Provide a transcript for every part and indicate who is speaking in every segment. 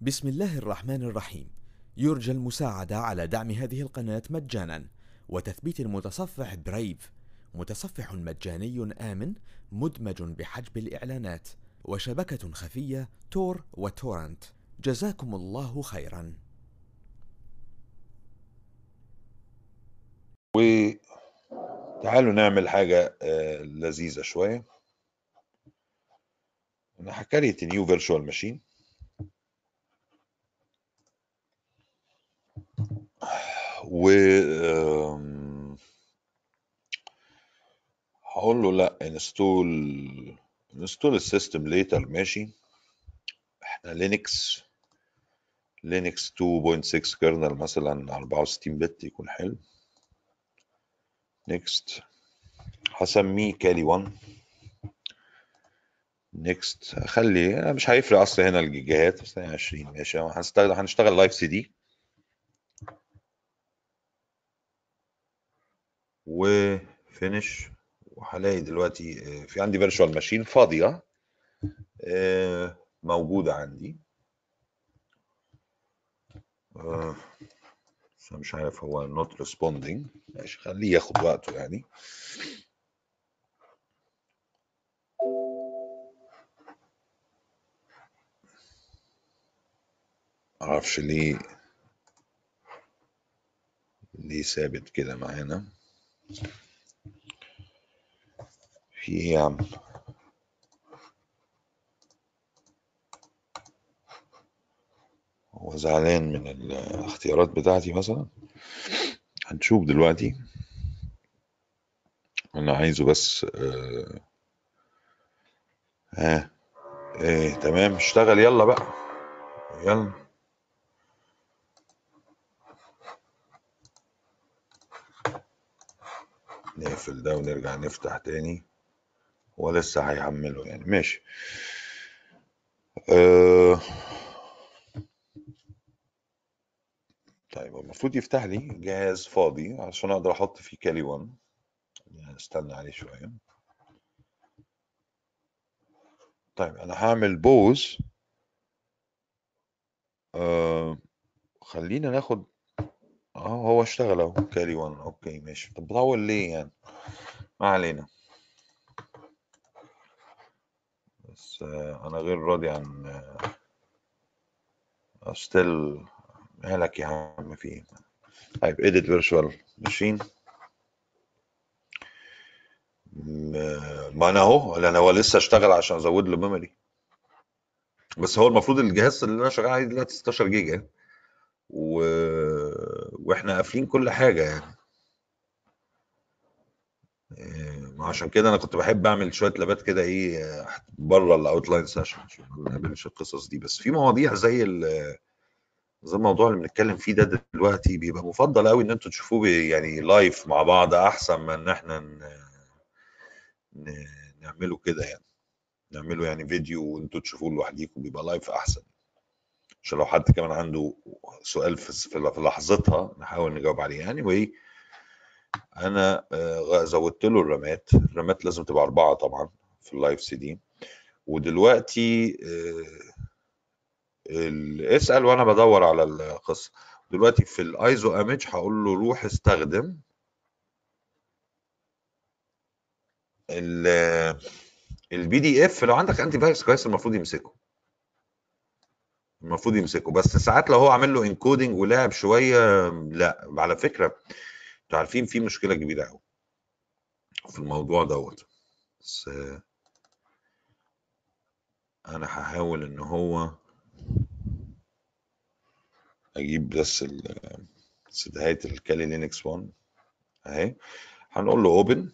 Speaker 1: بسم الله الرحمن الرحيم. يرجى المساعدة على دعم هذه القناة مجانا. وتثبيت المتصفح برايف متصفح مجاني آمن مدمج بحجب الإعلانات. وشبكة خفية تور وتورنت. جزاكم الله خيرا.
Speaker 2: وتعالوا نعمل حاجة آه، لذيذة شوية. أنا ه create new virtual machine و هقول له لأ install install ال system later ماشي. إحنا Linux Linux 2.6 kernel مثلا 64 bit يكون حلو. next هسميه Kali 1 next اخلي مش هيفرق أصلا هنا الجيجاهات بس هي 20 ماشي. هنشتغل هنشتغل live CD و finish. وهلاقي دلوقتي آه، في عندي virtual machine فاضية آه، موجودة عندي. آه، بس أنا مش عارف هو not responding. ماشي خليه ياخد وقته يعني. معرفش ليه ليه ثابت كده معانا. في إيه يا عم هو زعلان من الاختيارات بتاعتي مثلا؟ هنشوف دلوقتي. أنا عايزه بس آه ها إيه تمام اشتغل يلا بقى يلا. نقفل ده ونرجع نفتح تاني. هو لسه هيحمله يعني. ماشي. آه طيب المفروض يفتح لي جهاز فاضي عشان أقدر أحط فيه Kali 1 يعني أستنى عليه شوية. طيب أنا هعمل pause. آه خلينا ناخد آه هو اشتغل أهو Kali 1 OK ماشي. طب بطول ليه يعني؟ ما علينا. بس آه أنا غير راضي عن آه ستيل مالك يا عم في إيه؟ طيب edit virtual machine. م- ما أنا أهو أنا هو لسه اشتغل عشان أزود له ميموري بس هو المفروض الجهاز اللي أنا شغال عليه دلوقتي 16 جيجا. و... وإحنا قافلين كل حاجة يعني. إيه، ما عشان كده أنا كنت بحب أعمل شوية لابات كده إيه بره الاوتلاين سيشن عشان ما نقابلش القصص دي. بس في مواضيع زي. زي الموضوع اللي بنتكلم فيه ده دلوقتي بيبقى مفضل قوي إن أنتوا تشوفوه يعني لايف مع بعض أحسن من إن إحنا ن... ن... نعمله كده يعني. نعمله يعني فيديو وأنتوا تشوفوه لوحديكم بيبقى لايف أحسن. عشان لو حد كمان عنده سؤال في لحظتها نحاول نجاوب عليه. يعني وايه أنا آه، زودت له الرامات. الرامات لازم تبقى أربعة طبعا في اللايف سي دي. ودلوقتي آه، ال- اسأل وأنا بدور على القصة. دلوقتي في الايزو ايمج هقول له روح استخدم البي دي اف لو عندك انتي فايروس كويس المفروض يمسكه. المفروض يمسكه. بس ساعات لو هو عامل له انكودنج ولعب شوية لا. على فكرة أنتوا عارفين في مشكلة كبيرة قوي في الموضوع دوت. بس أنا هحاول إن هو أجيب بس سدهايه الكالي لينكس 1 أهي. هنقول له اوبن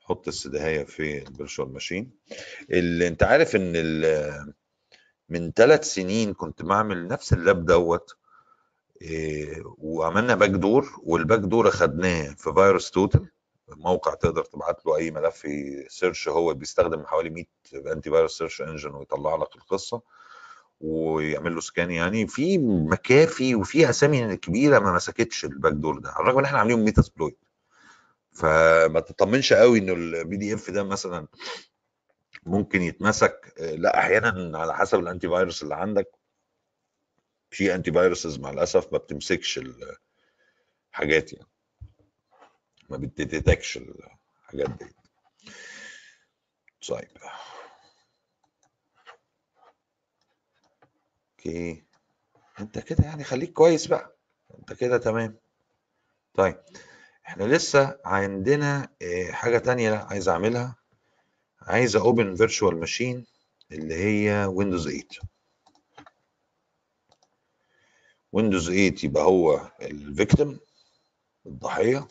Speaker 2: حط السدهايه في الفيرتشوال ماشين اللي أنت عارف إن ال- من ثلاث سنين كنت بعمل نفس اللاب دوت إيه، وعملنا باك دور والباك دور أخدناه في فيروس توتال. موقع تقدر تبعت له أي ملف سيرش هو بيستخدم حوالي 100 انتي فيروس سيرش انجن ويطلع لك القصة ويعمل له سكان يعني. في مكافي وفي أسامي كبيرة ما مسكتش الباك دور ده على الرغم إن إحنا عاملين ميتا سبلويت فما تطمنش قوي إنه البي دي اف ده مثلا ممكن يتمسك آه، لا أحيانا على حسب الأنتي فيروس اللي عندك. في أنتي فيروسز مع الأسف ما بتمسكش الحاجات يعني. ما بتديتكش الحاجات دي. طيب. أوكي. أنت كده يعني خليك كويس بقى. أنت كده تمام. طيب. إحنا لسه عندنا آه، حاجة تانية عايز أعملها. عايز اوبن فيرتشوال ماشين اللي هي ويندوز 8 ويندوز 8 يبقى هو الفيكتيم الضحية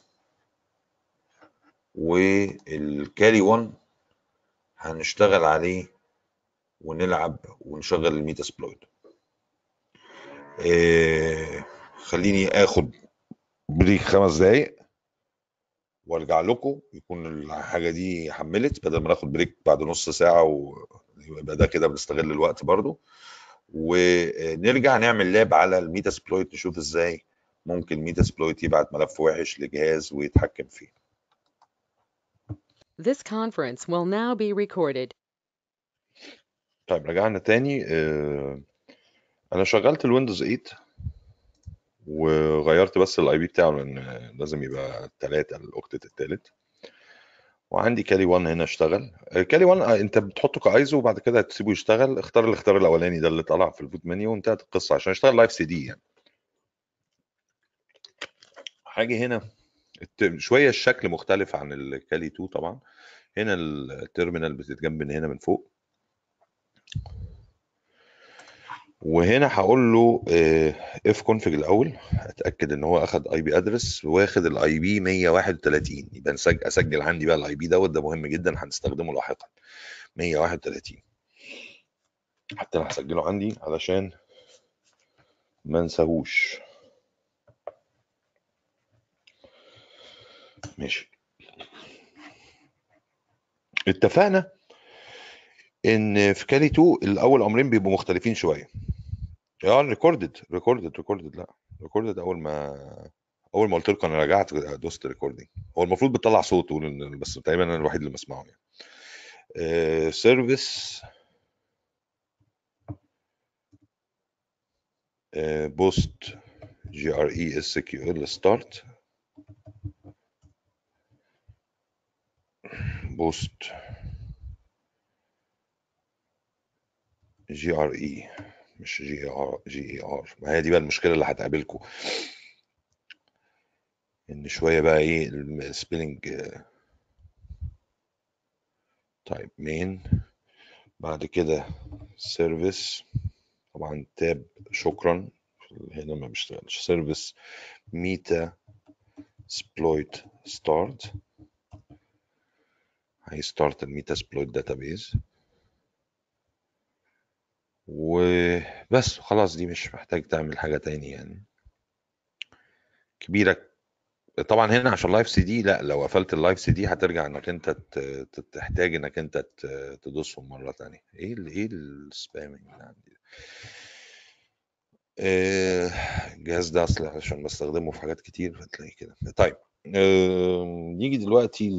Speaker 2: والكاري 1 هنشتغل عليه ونلعب ونشغل الميتا سبلويد إيه خليني آخد بريك خمس دقايق. وارجع لكم يكون الحاجة دي حملت بدل ما ناخد بريك بعد نص ساعة ويبقى ده كده بنستغل الوقت برضو. ونرجع نعمل لاب على الميتا سبلويت نشوف إزاي ممكن ميتا سبلويت يبعت ملف وحش لجهاز ويتحكم فيه.
Speaker 3: This conference will now be recorded.
Speaker 2: طيب رجعنا تاني. آه، أنا شغلت الويندوز 8 وغيرت بس الاي بي بتاعه لأن لازم يبقى 3 الاوكتت الثالث وعندي كالي 1 هنا اشتغل. كالي 1 آه، أنت بتحطه كايزو وبعد كده هتسيبه يشتغل. اختار الاختيار الأولاني ده اللي طلع في الفوت منيو وانتهت القصة عشان يشتغل لايف سي دي يعني. حاجة هنا. شوية الشكل مختلف عن الكالي 2 طبعا. هنا التيرمينال بتتجنب من هنا من فوق. وهنا هقول له اف كونفج الأول أتأكد إن هو أخد اي بي ادرس واخد الاي بي 131 يبقى أسجل عندي بقى الاي بي دوت ده مهم جدا هنستخدمه لاحقا. 131 حتى أنا هسجله عندي علشان ما انساهوش. ماشي. اتفقنا إن في كالي 2 الأول أمرين بيبقوا مختلفين شوية. آه ريكوردد ريكوردد ريكوردد لأ ريكوردد أول ما أول ما قلت لكم أنا رجعت دوست ريكوردنج هو المفروض بتطلع صوت بس تقريبا أنا الوحيد اللي بسمعه يعني. سيرفيس بوست جي ار اي اس كيو ال ستارت بوست جي ار اي مش جي ار جي اي ار ما هي دي بقى المشكلة اللي هتقابلكم إن شوية بقى إيه السبيلنج طيب مين بعد كده سيرفيس طبعا تاب شكرا. هنا ما بيشتغلش. سيرفيس ميتا سبلويت ستارت هيستارت الميتا سبلويت داتابيز وبس خلاص دي مش محتاج تعمل حاجة تاني يعني. كبيرة طبعا هنا عشان لايف سي دي لا لو قفلت اللايف سي دي هترجع إنك أنت تحتاج إنك أنت تدوسهم مرة تانية. إيه إيه السبامنج اللي عندي ده؟ آه، الجهاز ده أصل عشان بستخدمه في حاجات كتير فتلاقي كده. طيب نيجي دلوقتي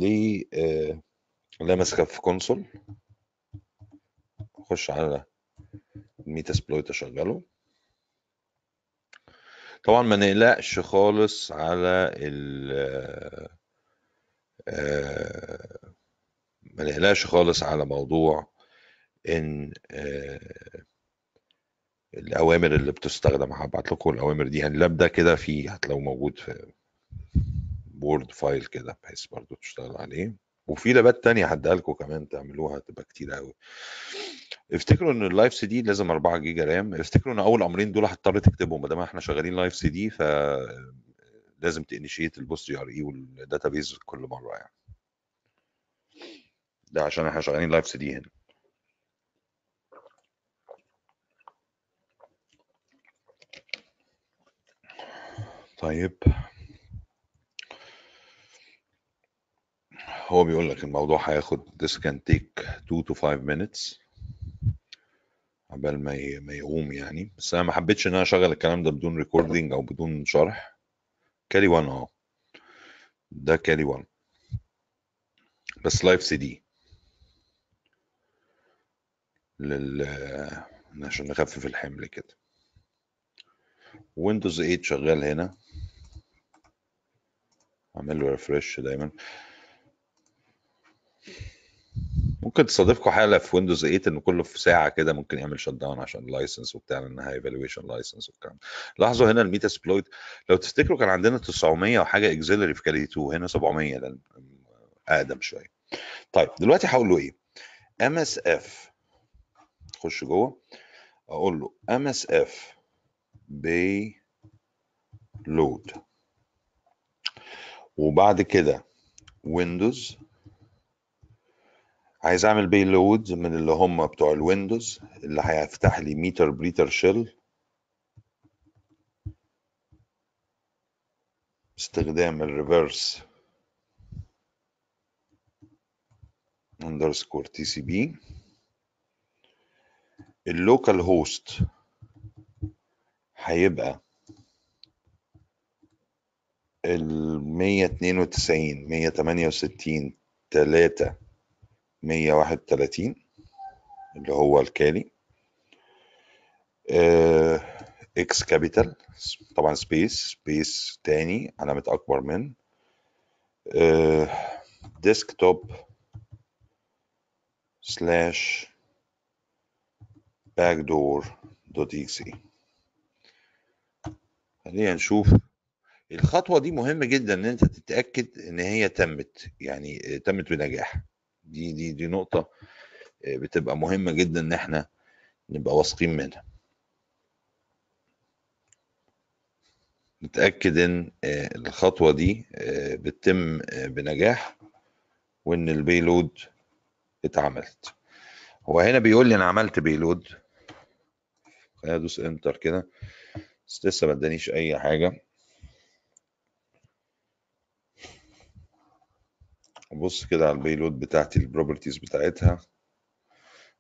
Speaker 2: ل ماسكه في كونسول اخش على الميتا سبلويت اشغله طبعا ما نقلقش خالص على ال آه، ما نقلقش خالص على موضوع إن آه، الأوامر اللي بتستخدم هبعت لكم الأوامر دي اللاب ده كده فيه هتلاقوه موجود في وورد فايل كده بحيث برضو تشتغل عليه. وفي لابات تانية هديها لكم كمان تعملوها تبقى كتير قوي افتكروا إن اللايف سي دي لازم 4 جيجا رام. افتكروا إن أول أمرين دول هتضطر تكتبهم ما دام إحنا شغالين لايف سي دي ف لازم تانيشيت البوست جي ار اي والداتابيز كل مرة يعني. ده عشان إحنا شغالين لايف سي دي هنا. طيب. هو بيقول لك الموضوع هياخد this can take 2 to 5 minutes. عبال ما ما يقوم يعني. بس أنا ما حبيتش إن أنا أشغل الكلام ده بدون ريكوردينج أو بدون شرح. كالي 1 آه ده كالي 1 بس لايف سي دي لل عشان نخفف الحمل كده. ويندوز 8 شغال هنا. اعمل له ريفرش دايما. ممكن تصادفكم حاله في ويندوز 8 ان كله في ساعه كده ممكن يعمل شت داون عشان لايسنس وبتاع لانها ايفالويشن لايسنس والكلام لاحظوا هنا الميتا سبلويت لو تفتكروا كان عندنا 900 وحاجة اكزيلري في كالي 2 هنا 700 لأن اقدم شوية. طيب دلوقتي هقول له إيه؟ ام اس اف خش جوه. أقول له ام اس اف بي لود وبعد كده ويندوز عايز أعمل بي لود من اللي هم بتوع الويندوز اللي هيفتح لي ميتر بريتر شيل استخدام الريفرس اندرسكور تي سي بي اللوكال هوست هيبقى ال 192 168 3 131 اللي هو الكالي. إكس كابيتال طبعا سبيس سبيس تاني علامة أكبر من. ديسكتوب سلاش backdoor دوت exe خلينا نشوف. الخطوة دي مهمة جدا إن أنت تتأكد إن هي تمت يعني تمت بنجاح. دي دي دي نقطة بتبقى مهمة جدا إن إحنا نبقى واثقين منها. نتأكد إن الخطوة دي بتتم بنجاح وإن البيلود اتعملت. هو هنا بيقول لي أنا عملت بيلود. ادوس انتر كده؟ بس لسه ما ادانيش أي حاجة. ابص كده على البيلود بتاعتي البروبرتيز بتاعتها.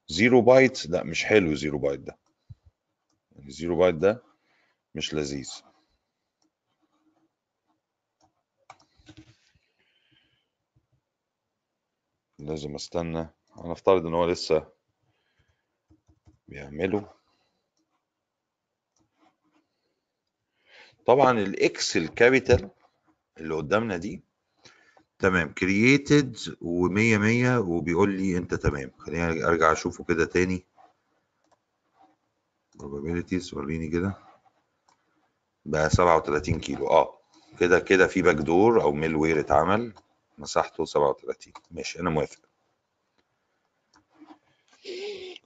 Speaker 2: زيرو بايت لا مش حلو زيرو بايت ده. يعني زيرو بايت ده مش لذيذ. لازم استنى. هنفترض إن هو لسه بيعمله. طبعا الاكس الكابيتال اللي قدامنا دي تمام. كرييتد و100 100 وبيقول لي أنت تمام. خليني أرجع أشوفه كده تاني. probabilities وريني كده. بقى 37 كيلو. آه. كده كده في باك دور أو ميل وير اتعمل. مساحته 37 ماشي أنا موافق.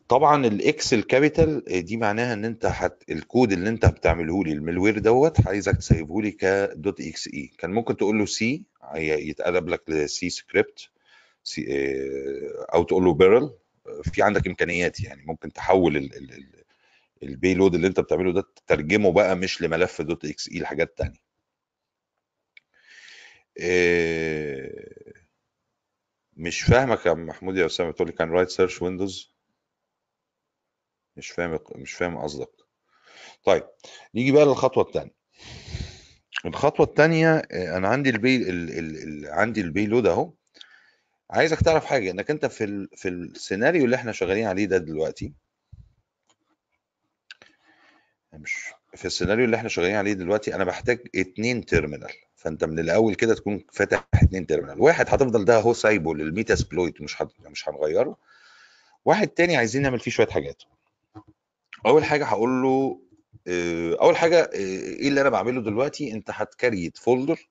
Speaker 2: طبعا الاكس الكابيتال دي معناها إن أنت حت الكود اللي أنت بتعمله لي الملوير دوت عايزك تسيبه لي كدوت إكس اي كان ممكن تقول له سي يتقلب لك لسي سكريبت سي أو تقول له بيرل في عندك إمكانيات يعني ممكن تحول ال ال ال البيلود اللي أنت بتعمله ده تترجمه بقى مش لملف دوت إكس اي لحاجات تانية. مش فاهمك يا محمود يا اسامه بتقول لي كان رايت سيرش ويندوز مش فاهم مش فاهم قصدك. طيب نيجي بقى للخطوة الثانية الخطوة الثانية أنا عندي البي ال... ال... ال... عندي البي لود أهو. عايزك تعرف حاجة إنك أنت في. في السيناريو اللي إحنا شغالين عليه ده دلوقتي مش في السيناريو اللي إحنا شغالين عليه دلوقتي أنا بحتاج اتنين تيرمينال. فأنت من الأول كده تكون فاتح اتنين تيرمينال. واحد هتفضل ده اهو سايبه للميتا سبلويت مش. مش هنغيره. واحد تاني عايزين نعمل فيه شوية حاجات. أول حاجة هقول له أول حاجة إيه اللي أنا بعمله دلوقتي؟ أنت هتكريت فولدر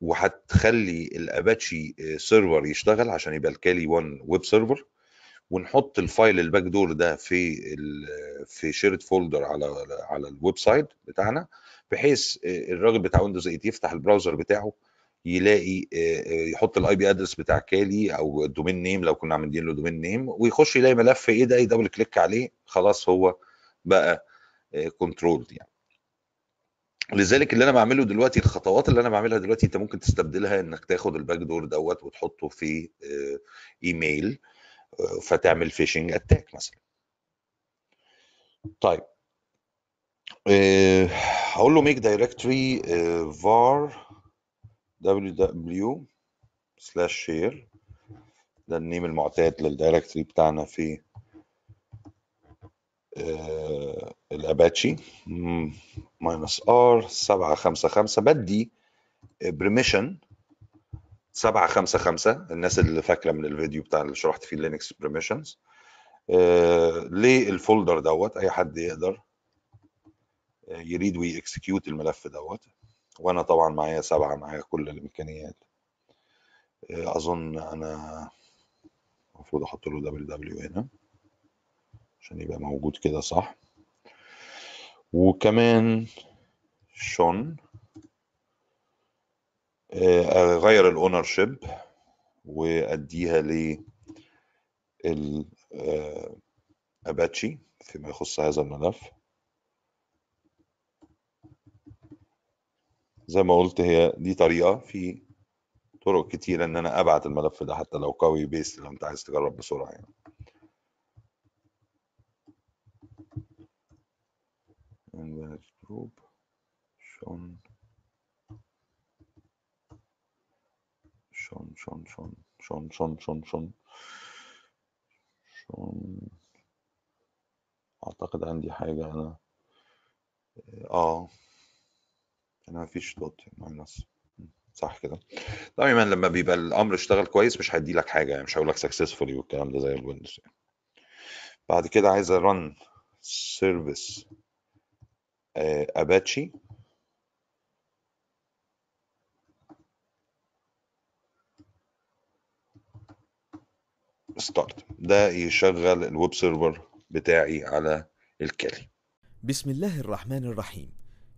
Speaker 2: وهتخلي الأباتشي سيرفر يشتغل عشان يبقى الكالي 1 ويب سيرفر ونحط الفايل الباك دور ده في في شيرد فولدر على على الويب سايت بتاعنا بحيث الراجل بتاع ويندوز 8 يفتح البراوزر بتاعه يلاقي يحط الاي بي ادرس بتاع كالي أو الدومين نيم لو كنا عاملين له دومين نيم ويخش يلاقي ملف إيه ده يدبل كليك عليه خلاص هو بقى كنترولد يعني. لذلك اللي أنا بعمله دلوقتي الخطوات اللي أنا بعملها دلوقتي أنت ممكن تستبدلها إنك تاخد الباك دور دوت وتحطه في ايميل فتعمل فيشنج اتاك مثلا. طيب هقول له ميك دايركتوري var www سلاش ده النيم المعتاد للدايركتوري بتاعنا في الأباتشي. ماينس آر 755 بدي بريميشن 755 الناس اللي فاكرة من الفيديو بتاع اللي شرحت فيه لينكس بريميشنز للفولدر دوت؟ أي حد يقدر آه، يريد ويكسكيوت الملف دوت. وأنا طبعا معايا سبعة معايا كل الإمكانيات. آه، أظن أنا المفروض أحط له دبليو دبليو هنا عشان يبقى موجود كده صح. وكمان شون آه، أغير الاونر شيب وأديها ل أباتشي فيما يخص هذا الملف. زي ما قلت هي دي طريقة. في طرق كتيرة إن أنا أبعت الملف ده حتى لو قوي بيست لو أنت عايز تجرب بسرعة يعني. شون. شون شون شون شون شون شون شون. شون. أعتقد عندي حاجة أنا. آه. أنا مفيش دوت ماينس صح كده. دايما لما بيبقى الأمر اشتغل كويس مش هيدي لك حاجة يعني مش هيقول لك سكسسفولي والكلام ده زي الويندوز يعني. بعد كده عايز ارن سيرفيس اباتشي ستارت ده يشغل الويب سيرفر بتاعي على الكالي.
Speaker 1: بسم الله الرحمن الرحيم.